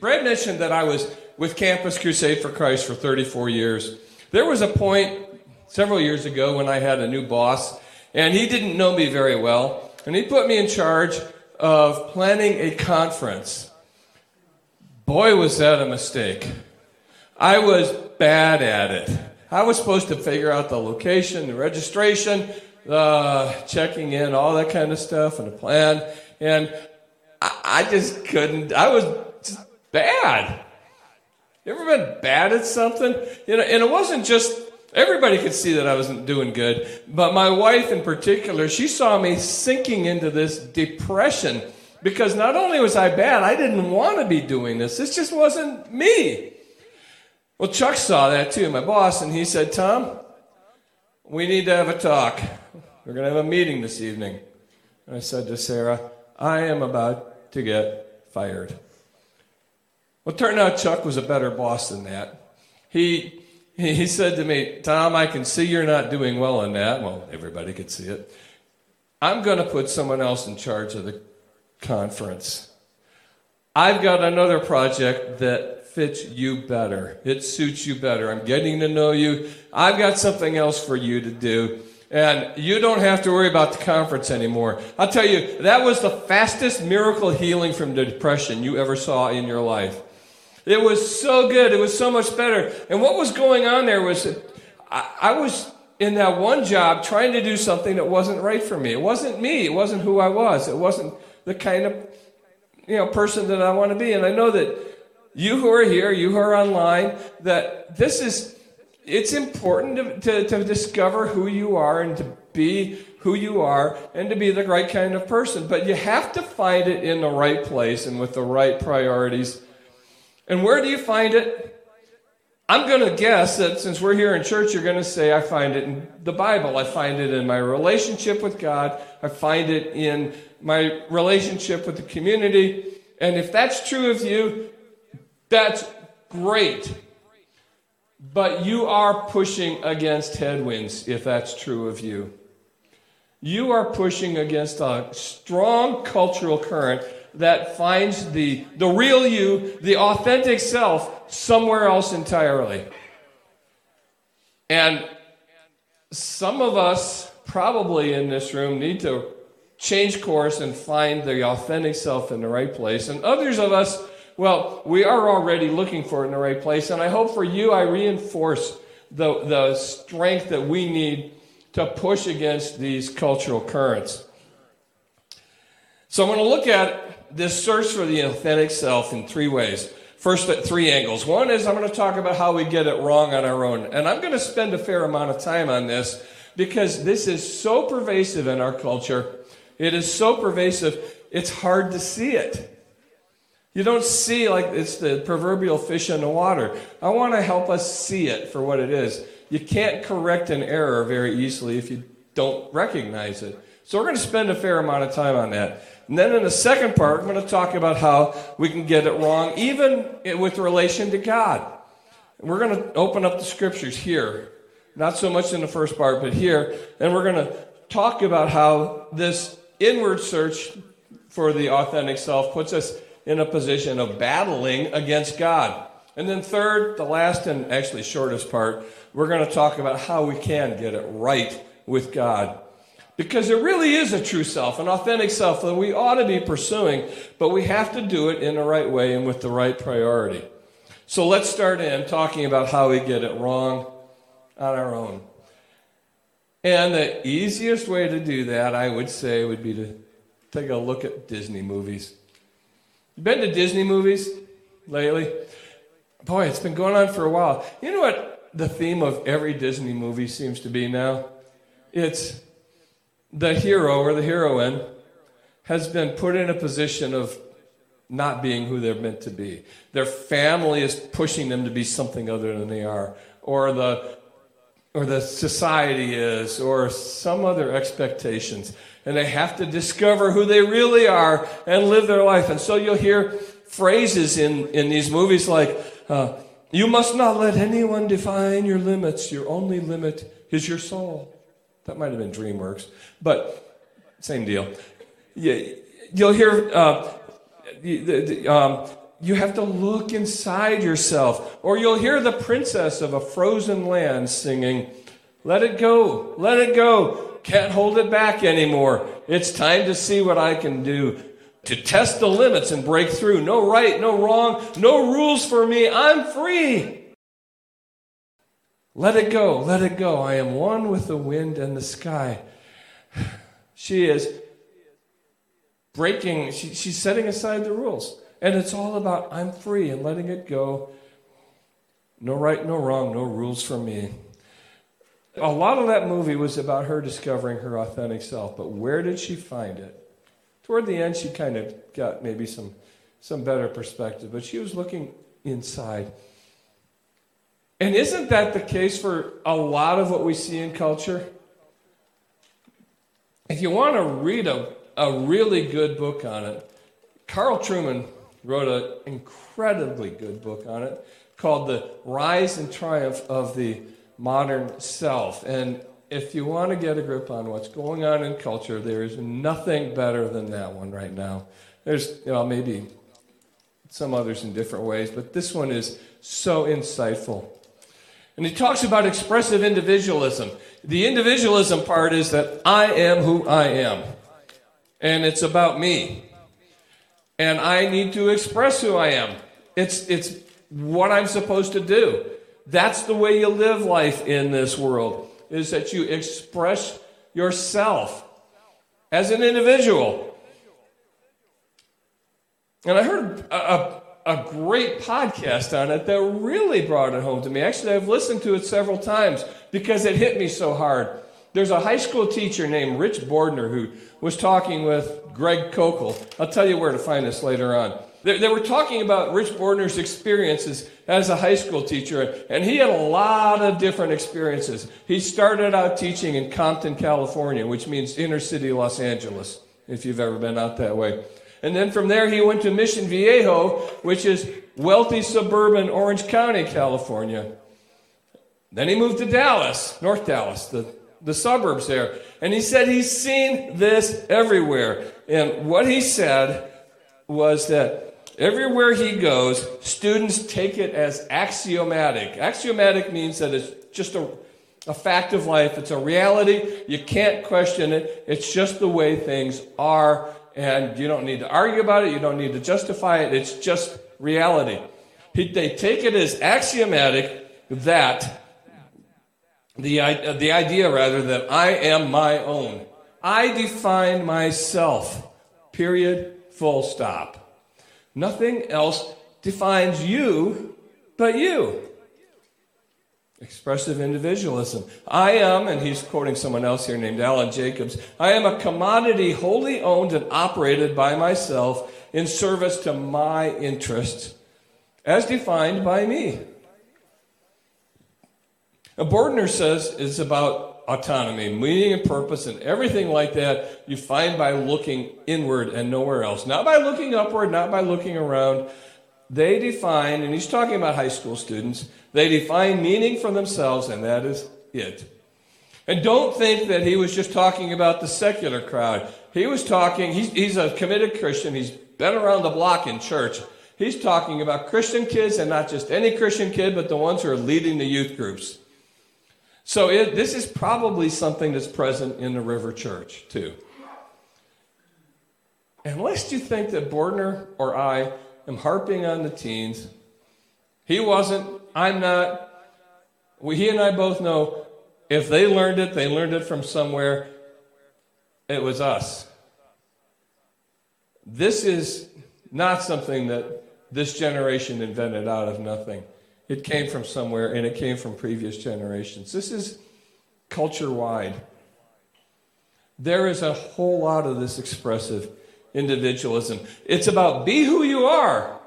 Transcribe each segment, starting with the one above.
Brad mentioned that I was with Campus Crusade for Christ for 34 years. There was a point several years ago when I had a new boss, and he didn't know me very well, and he put me in charge of planning a conference. Boy, was that a mistake. I was bad at it. I was supposed to figure out the location, the registration, the checking in, all that kind of stuff, and the plan. And I, I just couldn't. I was bad. You ever been bad at something? You know, and it wasn't just everybody could see that I wasn't doing good, but my wife in particular, she saw me sinking into this depression because not only was I bad, I didn't want to be doing this. This just wasn't me. Well, Chuck saw that too, my boss, and he said, Tom, we need to have a talk. We're going to have a meeting this evening. And I said to Sarah, I am about to get fired. Well, turned out Chuck was a better boss than that. He, he said to me, Tom, I can see you're not doing well in that. Well, everybody could see it. I'm going to put someone else in charge of the conference. I've got another project that fits you better. It suits you better. I'm getting to know you. I've got something else for you to do. And you don't have to worry about the conference anymore. I'll tell you, that was the fastest miracle healing from depression you ever saw in your life. It was so good. It was so much better. And what was going on there was I, I was in that one job trying to do something that wasn't right for me. It wasn't me. It wasn't who I was. It wasn't the kind of you know person that I want to be. And I know that you who are here, you who are online, that this is it's important to, to, to discover who you are and to be who you are and to be the right kind of person. But you have to find it in the right place and with the right priorities. And where do you find it? I'm going to guess that since we're here in church, you're going to say, I find it in the Bible. I find it in my relationship with God. I find it in my relationship with the community. And if that's true of you, that's great. But you are pushing against headwinds if that's true of you. You are pushing against a strong cultural current that finds the, the real you, the authentic self, somewhere else entirely. And some of us, probably in this room, need to change course and find the authentic self in the right place. And others of us, well, we are already looking for it in the right place. And I hope for you, I reinforce the, the strength that we need to push against these cultural currents. So I'm going to look at this search for the authentic self in three ways. First, at three angles. One is I'm going to talk about how we get it wrong on our own. And I'm going to spend a fair amount of time on this because this is so pervasive in our culture it is so pervasive, it's hard to see it. You don't see like it's the proverbial fish in the water. I want to help us see it for what it is. You can't correct an error very easily if you don't recognize it. So we're going to spend a fair amount of time on that. And then in the second part, we're going to talk about how we can get it wrong, even with relation to God. We're going to open up the scriptures here, not so much in the first part, but here, and we're going to talk about how this inward search for the authentic self puts us in a position of battling against God. And then, third, the last and actually shortest part, we're going to talk about how we can get it right with God. Because there really is a true self, an authentic self that we ought to be pursuing, but we have to do it in the right way and with the right priority. So let's start in talking about how we get it wrong on our own. And the easiest way to do that, I would say, would be to take a look at Disney movies. You been to Disney movies lately? Boy, it's been going on for a while. You know what the theme of every Disney movie seems to be now? It's the hero or the heroine has been put in a position of not being who they're meant to be. Their family is pushing them to be something other than they are. Or the or the society is or some other expectations. And they have to discover who they really are and live their life. And so you'll hear phrases in, in these movies like, uh, you must not let anyone define your limits. Your only limit is your soul. That might have been DreamWorks, but same deal. You, will hear uh, the, the, um, you have to look inside yourself, or you'll hear the princess of a frozen land singing, Let it go, let it go. Can't hold it back anymore. It's time to see what I can do. To test the limits and break through. No right, no wrong, no rules for me. I'm free. Let it go, let it go. I am one with the wind and the sky. She is breaking, she, she's setting aside the rules. And it's all about I'm free and letting it go. No right, no wrong, no rules for me. A lot of that movie was about her discovering her authentic self, but where did she find it? Toward the end, she kind of got maybe some, some better perspective, but she was looking inside. And isn't that the case for a lot of what we see in culture? If you want to read a, a really good book on it, Carl Trueman wrote an incredibly good book on it called The Rise and Triumph of the Modern Self. And if you want to get a grip on what's going on in culture, there is nothing better than that one right now. There's, you know, maybe some others in different ways, but this one is so insightful. And he talks about expressive individualism. The individualism part is that I am who I am, and it's about me. And I need to express who I am. It's, it's what I'm supposed to do. That's the way you live life in this world, is that you express yourself as an individual. And I heard a, a, a, great podcast on it that really brought it home to me. Actually, I've listened to it several times because it hit me so hard. There's a high school teacher named Rich Bordner who was talking with Greg Koukl. I'll tell you where to find this later on. They, they were talking about Rich Bordner's experiences as a high school teacher, and he had a lot of different experiences. He started out teaching in Compton, California, which means inner city Los Angeles, if you've ever been out that way. And then from there, he went to Mission Viejo, which is wealthy suburban Orange County, California. Then he moved to Dallas, North Dallas, the, the suburbs there. And he said he's seen this everywhere. And what he said was that everywhere he goes, students take it as axiomatic. Axiomatic means that it's just a, a fact of life, it's a reality. You can't question it. It's just the way things are. And you don't need to argue about it, you don't need to justify it. It's just reality. They take it as axiomatic that the, uh, the idea, rather, that I am my own. I define myself. Period. Full stop. Nothing else defines you but you. Expressive individualism. I am, and he's quoting someone else here named Alan Jacobs, I am a commodity wholly owned and operated by myself in service to my interests, as defined by me. A Bordner says it's about autonomy, meaning and purpose, and everything like that you find by looking inward and nowhere else. Not by looking upward, not by looking around. They define, and he's talking about high school students, they define meaning for themselves, and that is it. And don't think that he was just talking about the secular crowd. He was talking, he's, he's a committed Christian, he's been around the block in church. He's talking about Christian kids, and not just any Christian kid, but the ones who are leading the youth groups. So it, this is probably something that's present in the River Church, too. Unless you think that Bordner or I am harping on the teens, he wasn't, I'm not. He and I both know if they learned it, they learned it from somewhere. It was us. This is not something that this generation invented out of nothing. It came from somewhere and it came from previous generations. This is culture wide. There is a whole lot of this expressive individualism. It's about be who you are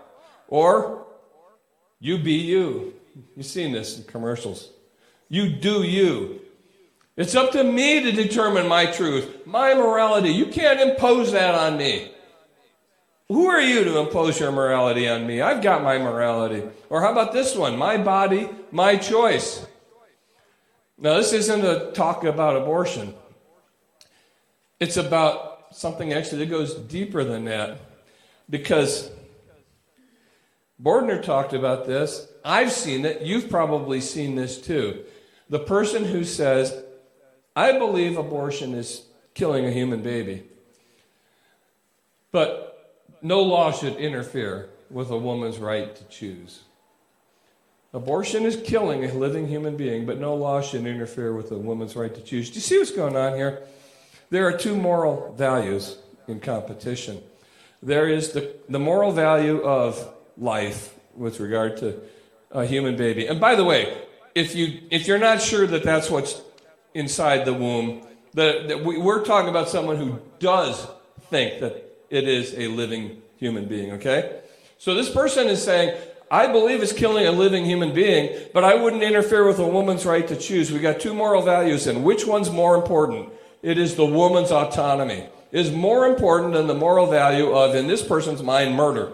or you be you. You've seen this in commercials. You do you. It's up to me to determine my truth, my morality. You can't impose that on me. Who are you to impose your morality on me? I've got my morality. Or how about this one? My body, my choice. Now, this isn't a talk about abortion. It's about something actually that goes deeper than that. Because Bordner talked about this. I've seen it. You've probably seen this too. The person who says, I believe abortion is killing a human baby, but no law should interfere with a woman's right to choose. Abortion is killing a living human being, but no law should interfere with a woman's right to choose. Do you see what's going on here? There are two moral values in competition. There is the, the moral value of life with regard to a human baby. And by the way, if, you, if you're not sure that that's what's inside the womb, that we, we're talking about someone who does think that it is a living human being, okay? So this person is saying, I believe it's killing a living human being, but I wouldn't interfere with a woman's right to choose. We got two moral values, and which one's more important? It is the woman's autonomy. It is more important than the moral value of, in this person's mind, murder.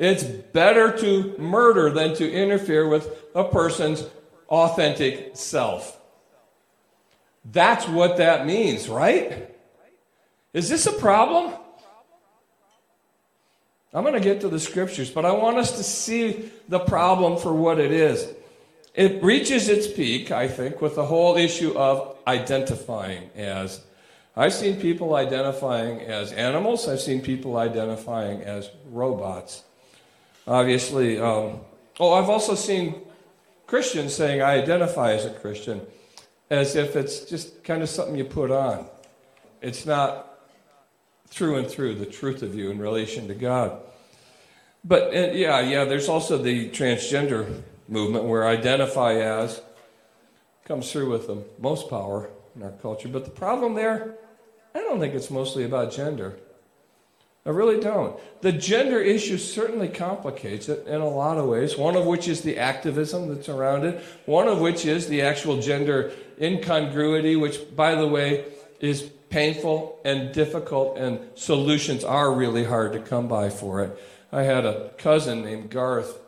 It's better to murder than to interfere with a person's authentic self. That's what that means, right? Is this a problem? I'm going to get to the scriptures, but I want us to see the problem for what it is. It reaches its peak, I think, with the whole issue of identifying as. I've seen people identifying as animals, I've seen people identifying as robots. Obviously, um, oh, I've also seen Christians saying, I identify as a Christian, as if it's just kind of something you put on. It's not through and through the truth of you in relation to God. But uh, yeah, yeah, there's also the transgender movement where identify as comes through with the most power in our culture. But the problem there, I don't think it's mostly about gender. I really don't. The gender issue certainly complicates it in a lot of ways, one of which is the activism that's around it, one of which is the actual gender incongruity, which, by the way, is painful and difficult, and solutions are really hard to come by for it. I had a cousin named Garth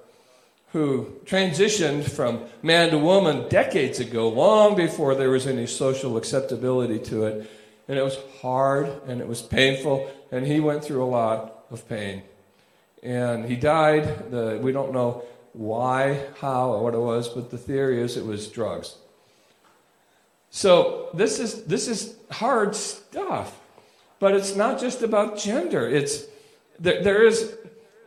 who transitioned from man to woman decades ago, long before there was any social acceptability to it. And it was hard and it was painful, and he went through a lot of pain. And he died. The, we don't know why, how, or what it was, but the theory is it was drugs. So this is this is hard stuff, but it's not just about gender. It's there, there is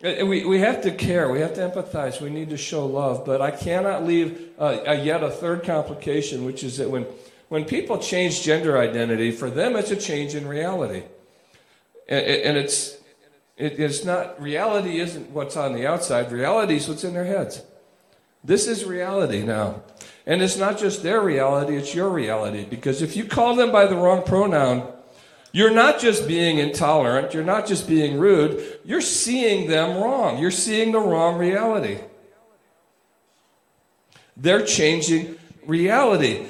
we, we have to care, we have to empathize, we need to show love, but I cannot leave uh, yet a third complication, which is that when, when people change gender identity, for them it's a change in reality. And, it's, it's not, reality isn't what's on the outside, reality is what's in their heads. This is reality now. And it's not just their reality, it's your reality. Because if you call them by the wrong pronoun, you're not just being intolerant, you're not just being rude, you're seeing them wrong. You're seeing the wrong reality. They're changing reality.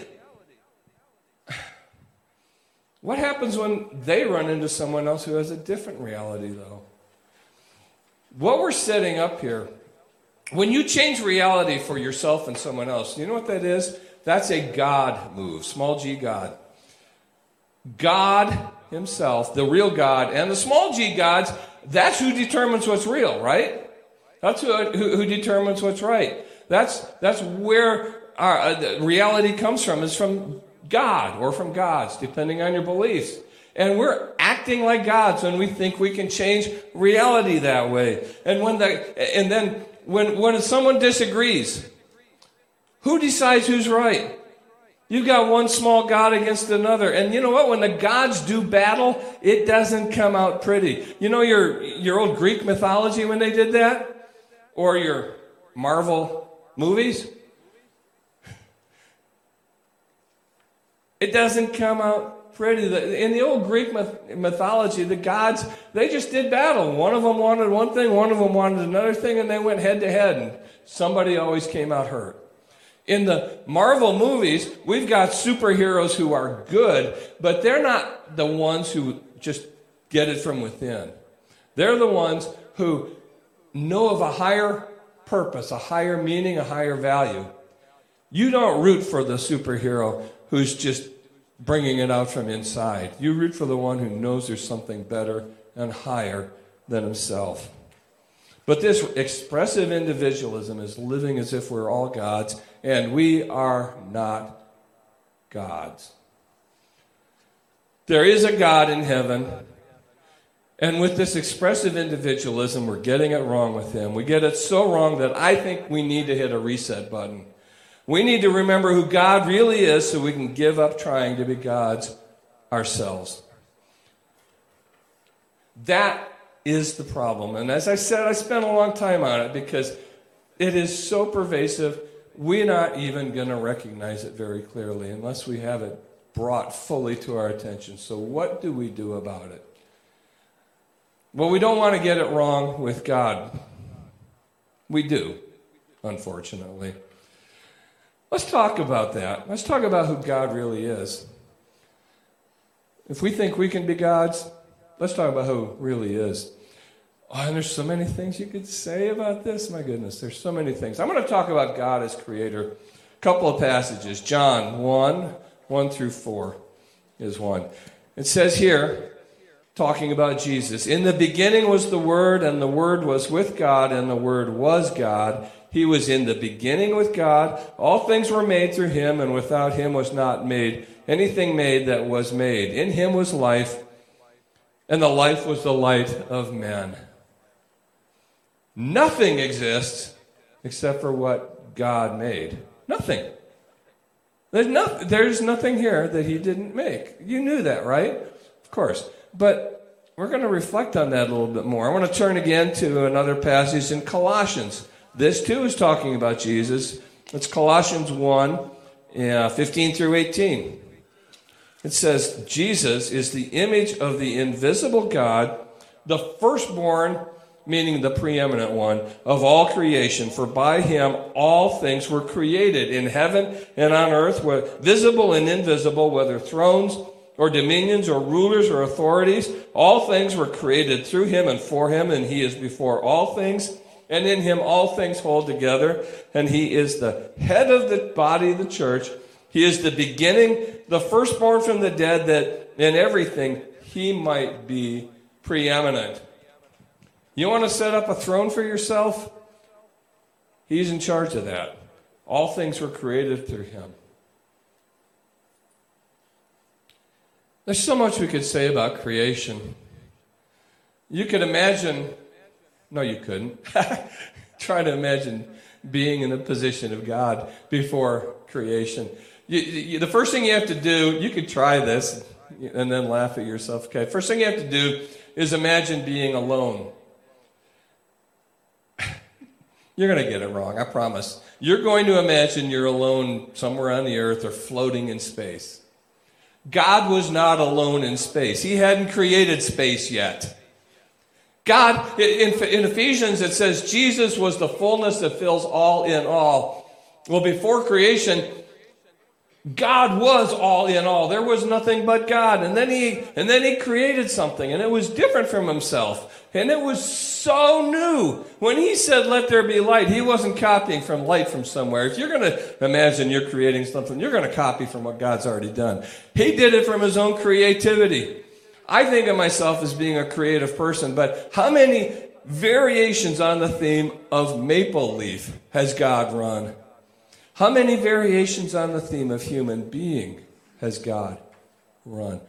What happens when they run into someone else who has a different reality, though? What we're setting up here when you change reality for yourself and someone else, you know what that is? That's a God move, small g God. God Himself, the real God, and the small g gods, that's who determines what's real, right? That's who, who, who determines what's right. That's, that's where our, uh, reality comes from, is from God or from gods, depending on your beliefs. And we're acting like gods when we think we can change reality that way. And when the, and then when, when someone disagrees, who decides who's right? You've got one small God against another. And you know what? When the gods do battle, it doesn't come out pretty. You know your, your old Greek mythology when they did that? Or your Marvel movies? It doesn't come out pretty. In the old Greek mythology, the gods, they just did battle. One of them wanted one thing, one of them wanted another thing, and they went head to head, and somebody always came out hurt. In the Marvel movies, we've got superheroes who are good, but they're not the ones who just get it from within. They're the ones who know of a higher purpose, a higher meaning, a higher value. You don't root for the superhero who's just bringing it out from inside. You root for the one who knows there's something better and higher than himself. But this expressive individualism is living as if we're all gods, and we are not gods. There is a God in heaven, and with this expressive individualism, we're getting it wrong with Him. We get it so wrong that I think we need to hit a reset button. We need to remember who God really is so we can give up trying to be gods ourselves. That is the problem. And as I said, I spent a long time on it because it is so pervasive, we're not even going to recognize it very clearly unless we have it brought fully to our attention. So, what do we do about it? Well, we don't want to get it wrong with God. We do, unfortunately. Let's talk about that. Let's talk about who God really is. If we think we can be gods, let's talk about who really is. Oh, and there's so many things you could say about this. My goodness, there's so many things. I'm going to talk about God as creator. A couple of passages. John 1, 1 through 4 is one. It says here, talking about Jesus, In the beginning was the Word, and the Word was with God, and the Word was God. He was in the beginning with God. All things were made through him, and without him was not made anything made that was made. In him was life, and the life was the light of men. Nothing exists except for what God made. Nothing. There's, no, there's nothing here that he didn't make. You knew that, right? Of course. But we're going to reflect on that a little bit more. I want to turn again to another passage in Colossians. This too is talking about Jesus. It's Colossians 1 uh, 15 through 18. It says, Jesus is the image of the invisible God, the firstborn meaning the preeminent one, of all creation. For by him all things were created in heaven and on earth, visible and invisible, whether thrones or dominions or rulers or authorities. All things were created through him and for him, and he is before all things. And in him all things hold together, and he is the head of the body of the church. He is the beginning, the firstborn from the dead, that in everything he might be preeminent. You want to set up a throne for yourself? He's in charge of that. All things were created through him. There's so much we could say about creation. You could imagine, no, you couldn't. Try to imagine being in the position of God before creation. You, you, the first thing you have to do, you could try this and then laugh at yourself. Okay, first thing you have to do is imagine being alone. You're going to get it wrong, I promise. You're going to imagine you're alone somewhere on the earth or floating in space. God was not alone in space, He hadn't created space yet. God, in, in Ephesians, it says Jesus was the fullness that fills all in all. Well, before creation, God was all in all. There was nothing but God. And then he and then he created something and it was different from himself. And it was so new. When he said let there be light, he wasn't copying from light from somewhere. If you're going to imagine you're creating something, you're going to copy from what God's already done. He did it from his own creativity. I think of myself as being a creative person, but how many variations on the theme of maple leaf has God run? How many variations on the theme of human being has God run?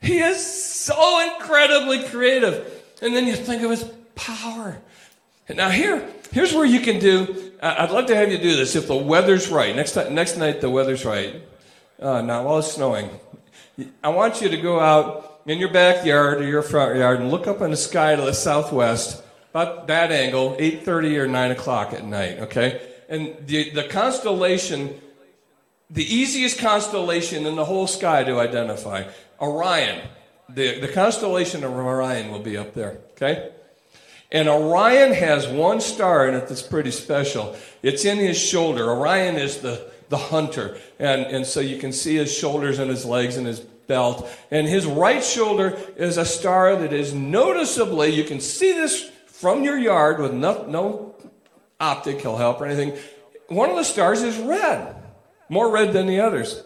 He is so incredibly creative. And then you think of his power. And now here, here's where you can do. I'd love to have you do this if the weather's right. Next time, next night the weather's right. Uh, not while it's snowing. I want you to go out in your backyard or your front yard and look up in the sky to the southwest, about that angle, 8:30 or 9 o'clock at night. Okay, and the, the constellation, the easiest constellation in the whole sky to identify, Orion. The, the constellation of Orion will be up there, okay? And Orion has one star in it that's pretty special. It's in his shoulder. Orion is the, the hunter. And, and so you can see his shoulders and his legs and his belt. And his right shoulder is a star that is noticeably, you can see this from your yard with no, no optical help or anything. One of the stars is red, more red than the others.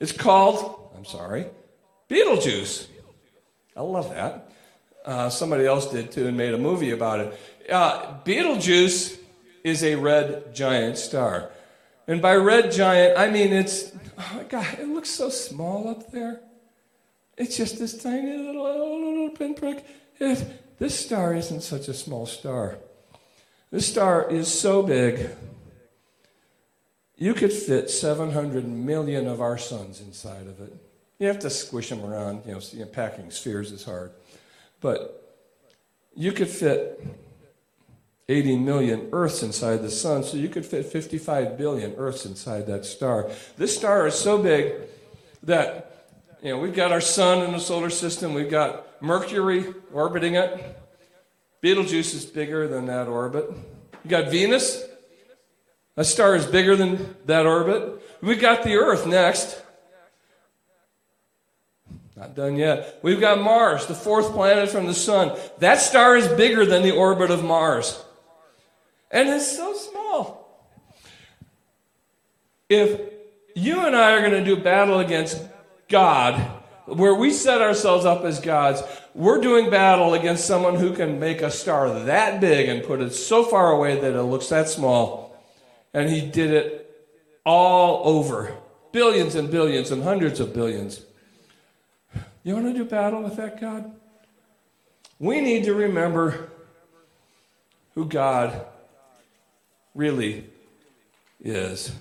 It's called, I'm sorry, Betelgeuse. I love that. Uh, somebody else did too and made a movie about it. Uh, Betelgeuse is a red giant star. And by red giant, I mean it's, oh my God, it looks so small up there. It's just this tiny little, little pinprick. It, this star isn't such a small star. This star is so big, you could fit 700 million of our suns inside of it. You have to squish them around. You know, you know, packing spheres is hard. But you could fit 80 million Earths inside the sun, so you could fit 55 billion Earths inside that star. This star is so big that you know, we've got our sun in the solar system, we've got Mercury orbiting it. Betelgeuse is bigger than that orbit. You got Venus. That star is bigger than that orbit. We've got the Earth next. Not done yet. We've got Mars, the fourth planet from the sun. That star is bigger than the orbit of Mars. And it's so small. If you and I are going to do battle against God, where we set ourselves up as gods, we're doing battle against someone who can make a star that big and put it so far away that it looks that small. And he did it all over billions and billions and hundreds of billions. You want to do battle with that God? We need to remember who God really is.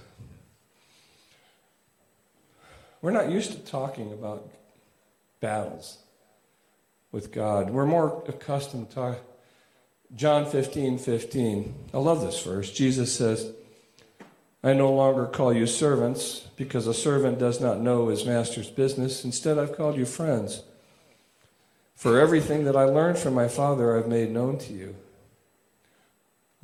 We're not used to talking about battles with God. We're more accustomed to talk. John 15, 15. I love this verse. Jesus says, I no longer call you servants because a servant does not know his master's business. Instead, I've called you friends. For everything that I learned from my Father, I've made known to you.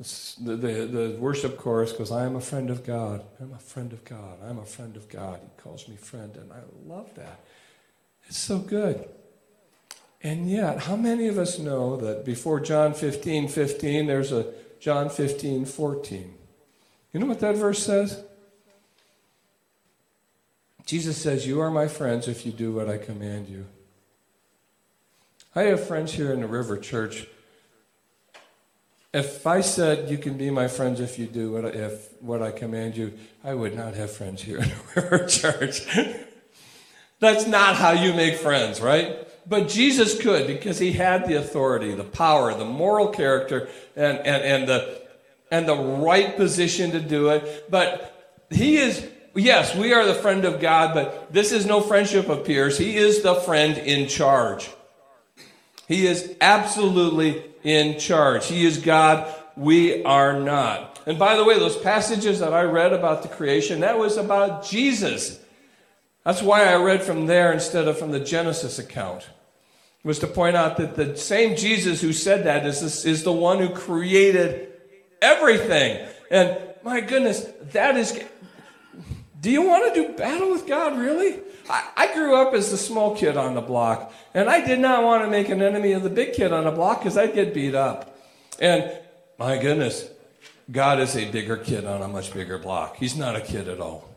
The, the, worship chorus goes, I am a friend of God. I'm a friend of God. I'm a friend of God. He calls me friend, and I love that. It's so good. And yet, how many of us know that before John 15, 15, there's a John 15, 14? You know what that verse says? Jesus says, You are my friends if you do what I command you. I have friends here in the River Church. If I said you can be my friends if you do what I, if what I command you, I would not have friends here in River Church. That's not how you make friends, right? But Jesus could because he had the authority, the power, the moral character, and, and, and the and the right position to do it. But he is, yes, we are the friend of God, but this is no friendship of peers. He is the friend in charge. He is absolutely in charge. He is God. We are not. And by the way, those passages that I read about the creation, that was about Jesus. That's why I read from there instead of from the Genesis account. Was to point out that the same Jesus who said that is, is the one who created everything. And my goodness, that is. Do you want to do battle with God, really? I, I, grew up as the small kid on the block, and I did not want to make an enemy of the big kid on the block because I'd get beat up. And my goodness, God is a bigger kid on a much bigger block. He's not a kid at all.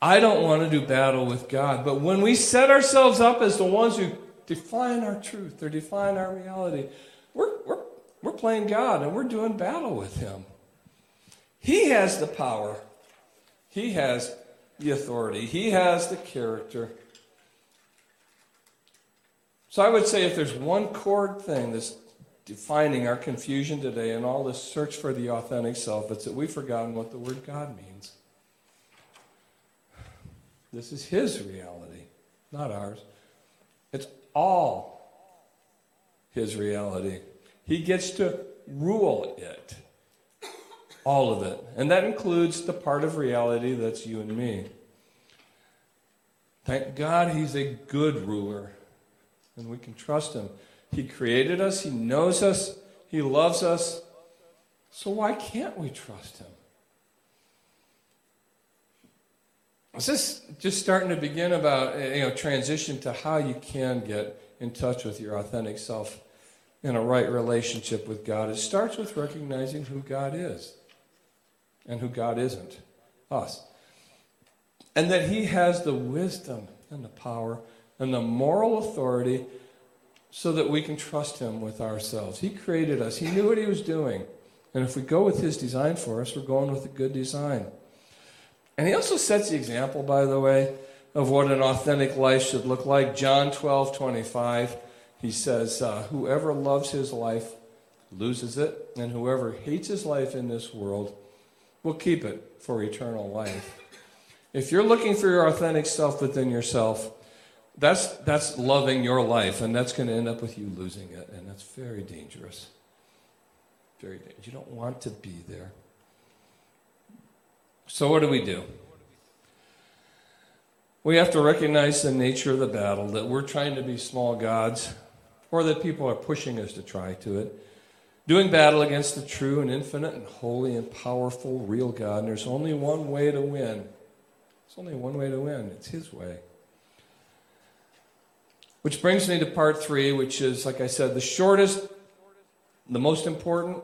I don't want to do battle with God. But when we set ourselves up as the ones who define our truth or define our reality, we're, we're we're playing God and we're doing battle with Him. He has the power, He has the authority, He has the character. So I would say if there's one core thing that's defining our confusion today and all this search for the authentic self, it's that we've forgotten what the word God means. This is His reality, not ours. It's all His reality. He gets to rule it. All of it. And that includes the part of reality that's you and me. Thank God he's a good ruler. And we can trust him. He created us, he knows us, he loves us. So why can't we trust him? Is this just starting to begin about you know transition to how you can get in touch with your authentic self in a right relationship with God, it starts with recognizing who God is and who God isn't us. And that He has the wisdom and the power and the moral authority so that we can trust Him with ourselves. He created us, He knew what He was doing. And if we go with His design for us, we're going with a good design. And He also sets the example, by the way, of what an authentic life should look like. John 12 25, He says, uh, Whoever loves his life loses it, and whoever hates his life in this world will keep it for eternal life. If you're looking for your authentic self within yourself, that's, that's loving your life, and that's going to end up with you losing it, and that's very dangerous. Very dangerous. You don't want to be there. So, what do we do? We have to recognize the nature of the battle, that we're trying to be small gods, or that people are pushing us to try to it. Doing battle against the true and infinite and holy and powerful, real God. And there's only one way to win. There's only one way to win. It's His way. Which brings me to part three, which is, like I said, the shortest, the most important,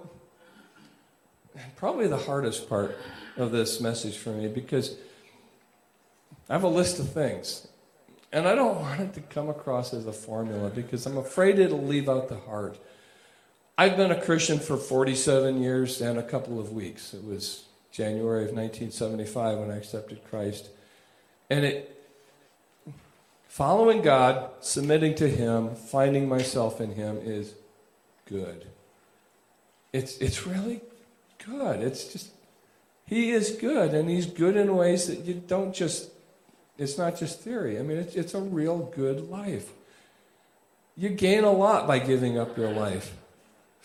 and probably the hardest part of this message for me because I have a list of things. And I don't want it to come across as a formula because I'm afraid it'll leave out the heart. I've been a Christian for 47 years and a couple of weeks. It was January of 1975 when I accepted Christ. And it Following God, submitting to Him, finding myself in Him is good. It's, it's really good. It's just, He is good, and He's good in ways that you don't just, it's not just theory. I mean, it's, it's a real good life. You gain a lot by giving up your life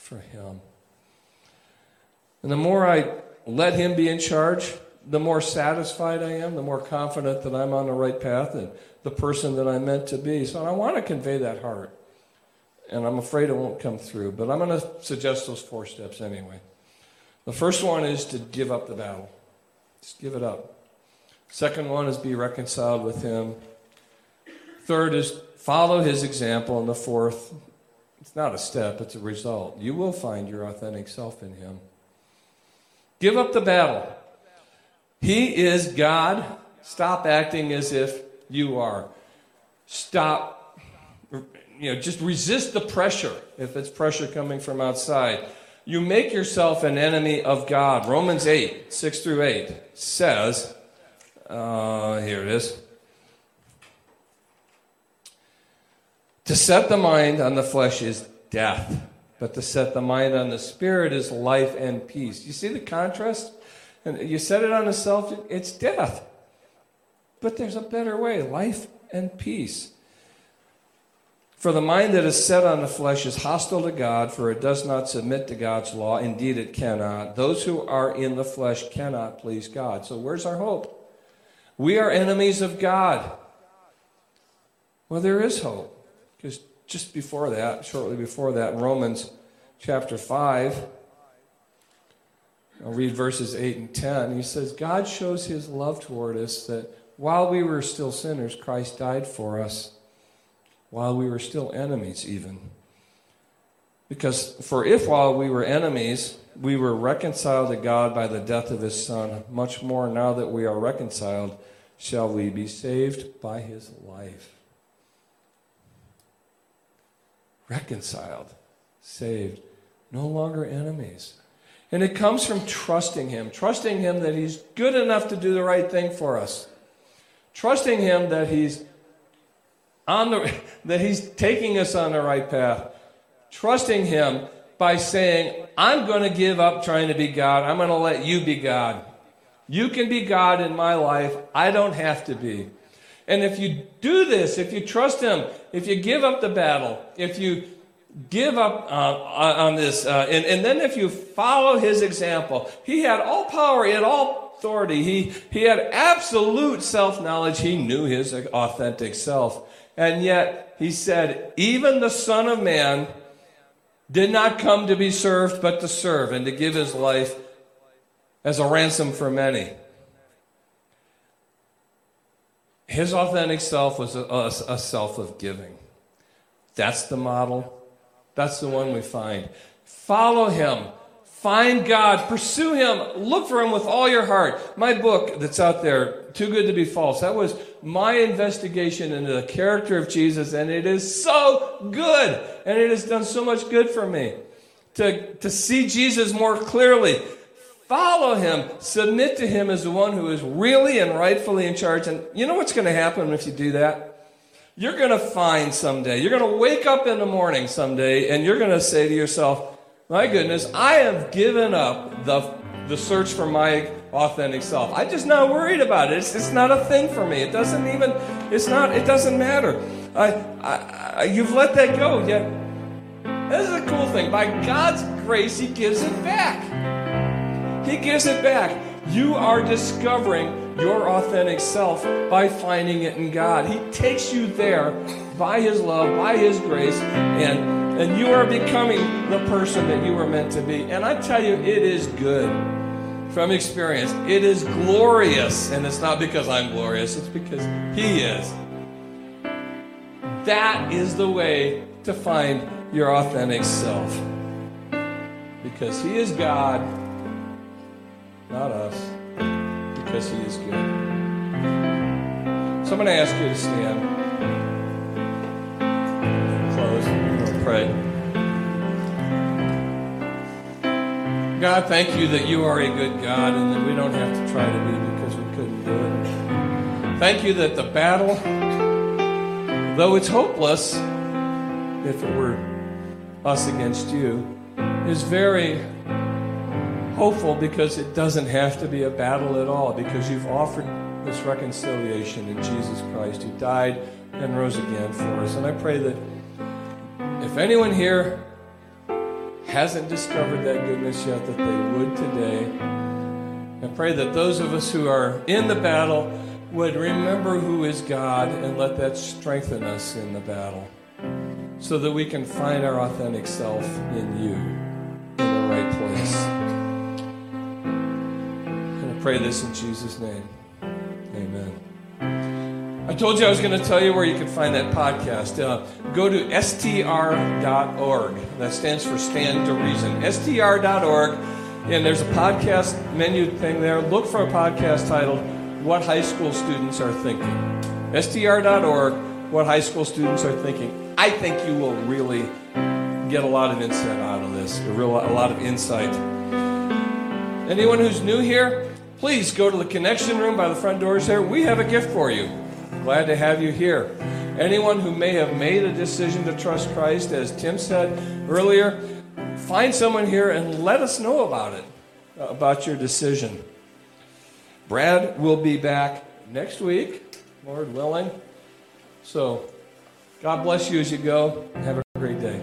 for Him. And the more I let Him be in charge, the more satisfied I am, the more confident that I'm on the right path, and the person that I'm meant to be. So I want to convey that heart. And I'm afraid it won't come through, but I'm going to suggest those four steps anyway. The first one is to give up the battle. Just give it up. Second one is be reconciled with him. Third is follow his example. And the fourth, it's not a step, it's a result. You will find your authentic self in him. Give up the battle. He is God. Stop acting as if you are. Stop, you know, just resist the pressure if it's pressure coming from outside. You make yourself an enemy of God. Romans 8, 6 through 8 says, uh, here it is. To set the mind on the flesh is death, but to set the mind on the spirit is life and peace. You see the contrast? And you set it on the self, it's death. But there's a better way life and peace. For the mind that is set on the flesh is hostile to God, for it does not submit to God's law. Indeed, it cannot. Those who are in the flesh cannot please God. So, where's our hope? We are enemies of God. Well, there is hope. Just before that, shortly before that, Romans chapter 5, I'll read verses 8 and 10. He says, God shows his love toward us that while we were still sinners, Christ died for us, while we were still enemies, even. Because, for if while we were enemies, we were reconciled to God by the death of his Son, much more now that we are reconciled, shall we be saved by his life. Reconciled, saved, no longer enemies. And it comes from trusting him, trusting him that he's good enough to do the right thing for us trusting Him that He's on the that He's taking us on the right path, trusting Him by saying, "I'm going to give up trying to be God. I'm going to let You be God. You can be God in my life. I don't have to be." And if you do this, if you trust Him, if you give up the battle, if you give up uh, on this, uh, and, and then if you follow His example, He had all power, He had all authority. He, he had absolute self knowledge. He knew his authentic self. And yet, he said, even the Son of Man did not come to be served, but to serve and to give his life as a ransom for many. His authentic self was a, a, a self of giving. That's the model. That's the one we find. Follow him Find God, pursue Him, look for Him with all your heart. My book that's out there, Too Good to Be False, that was my investigation into the character of Jesus, and it is so good. And it has done so much good for me to, to see Jesus more clearly. Follow Him, submit to Him as the one who is really and rightfully in charge. And you know what's going to happen if you do that? You're going to find someday, you're going to wake up in the morning someday, and you're going to say to yourself, my goodness, I have given up the, the search for my authentic self. I'm just not worried about it. It's, it's not a thing for me. It doesn't even, it's not, it doesn't matter. I, I, I, you've let that go. Yet, this is a cool thing. By God's grace, He gives it back. He gives it back. You are discovering your authentic self by finding it in God. He takes you there by His love, by His grace, and and you are becoming the person that you were meant to be. And I tell you, it is good from experience. It is glorious. And it's not because I'm glorious, it's because He is. That is the way to find your authentic self. Because He is God, not us, because He is good. So I'm going to ask you to stand. Close, and pray. God, thank you that you are a good God and that we don't have to try to be because we couldn't do it. Thank you that the battle, though it's hopeless, if it were us against you, is very hopeful because it doesn't have to be a battle at all because you've offered this reconciliation in Jesus Christ who died and rose again for us. And I pray that if anyone here hasn't discovered that goodness yet, that they would today. And pray that those of us who are in the battle would remember who is God and let that strengthen us in the battle so that we can find our authentic self in you in the right place. Pray this in Jesus' name. Amen. I told you I was going to tell you where you can find that podcast. Uh, go to str.org. That stands for Stand to Reason. str.org. And there's a podcast menu thing there. Look for a podcast titled What High School Students Are Thinking. str.org, What High School Students Are Thinking. I think you will really get a lot of insight out of this, a, real, a lot of insight. Anyone who's new here, please go to the connection room by the front doors there. We have a gift for you. Glad to have you here. Anyone who may have made a decision to trust Christ, as Tim said earlier, find someone here and let us know about it, about your decision. Brad will be back next week, Lord willing. So, God bless you as you go. Have a great day.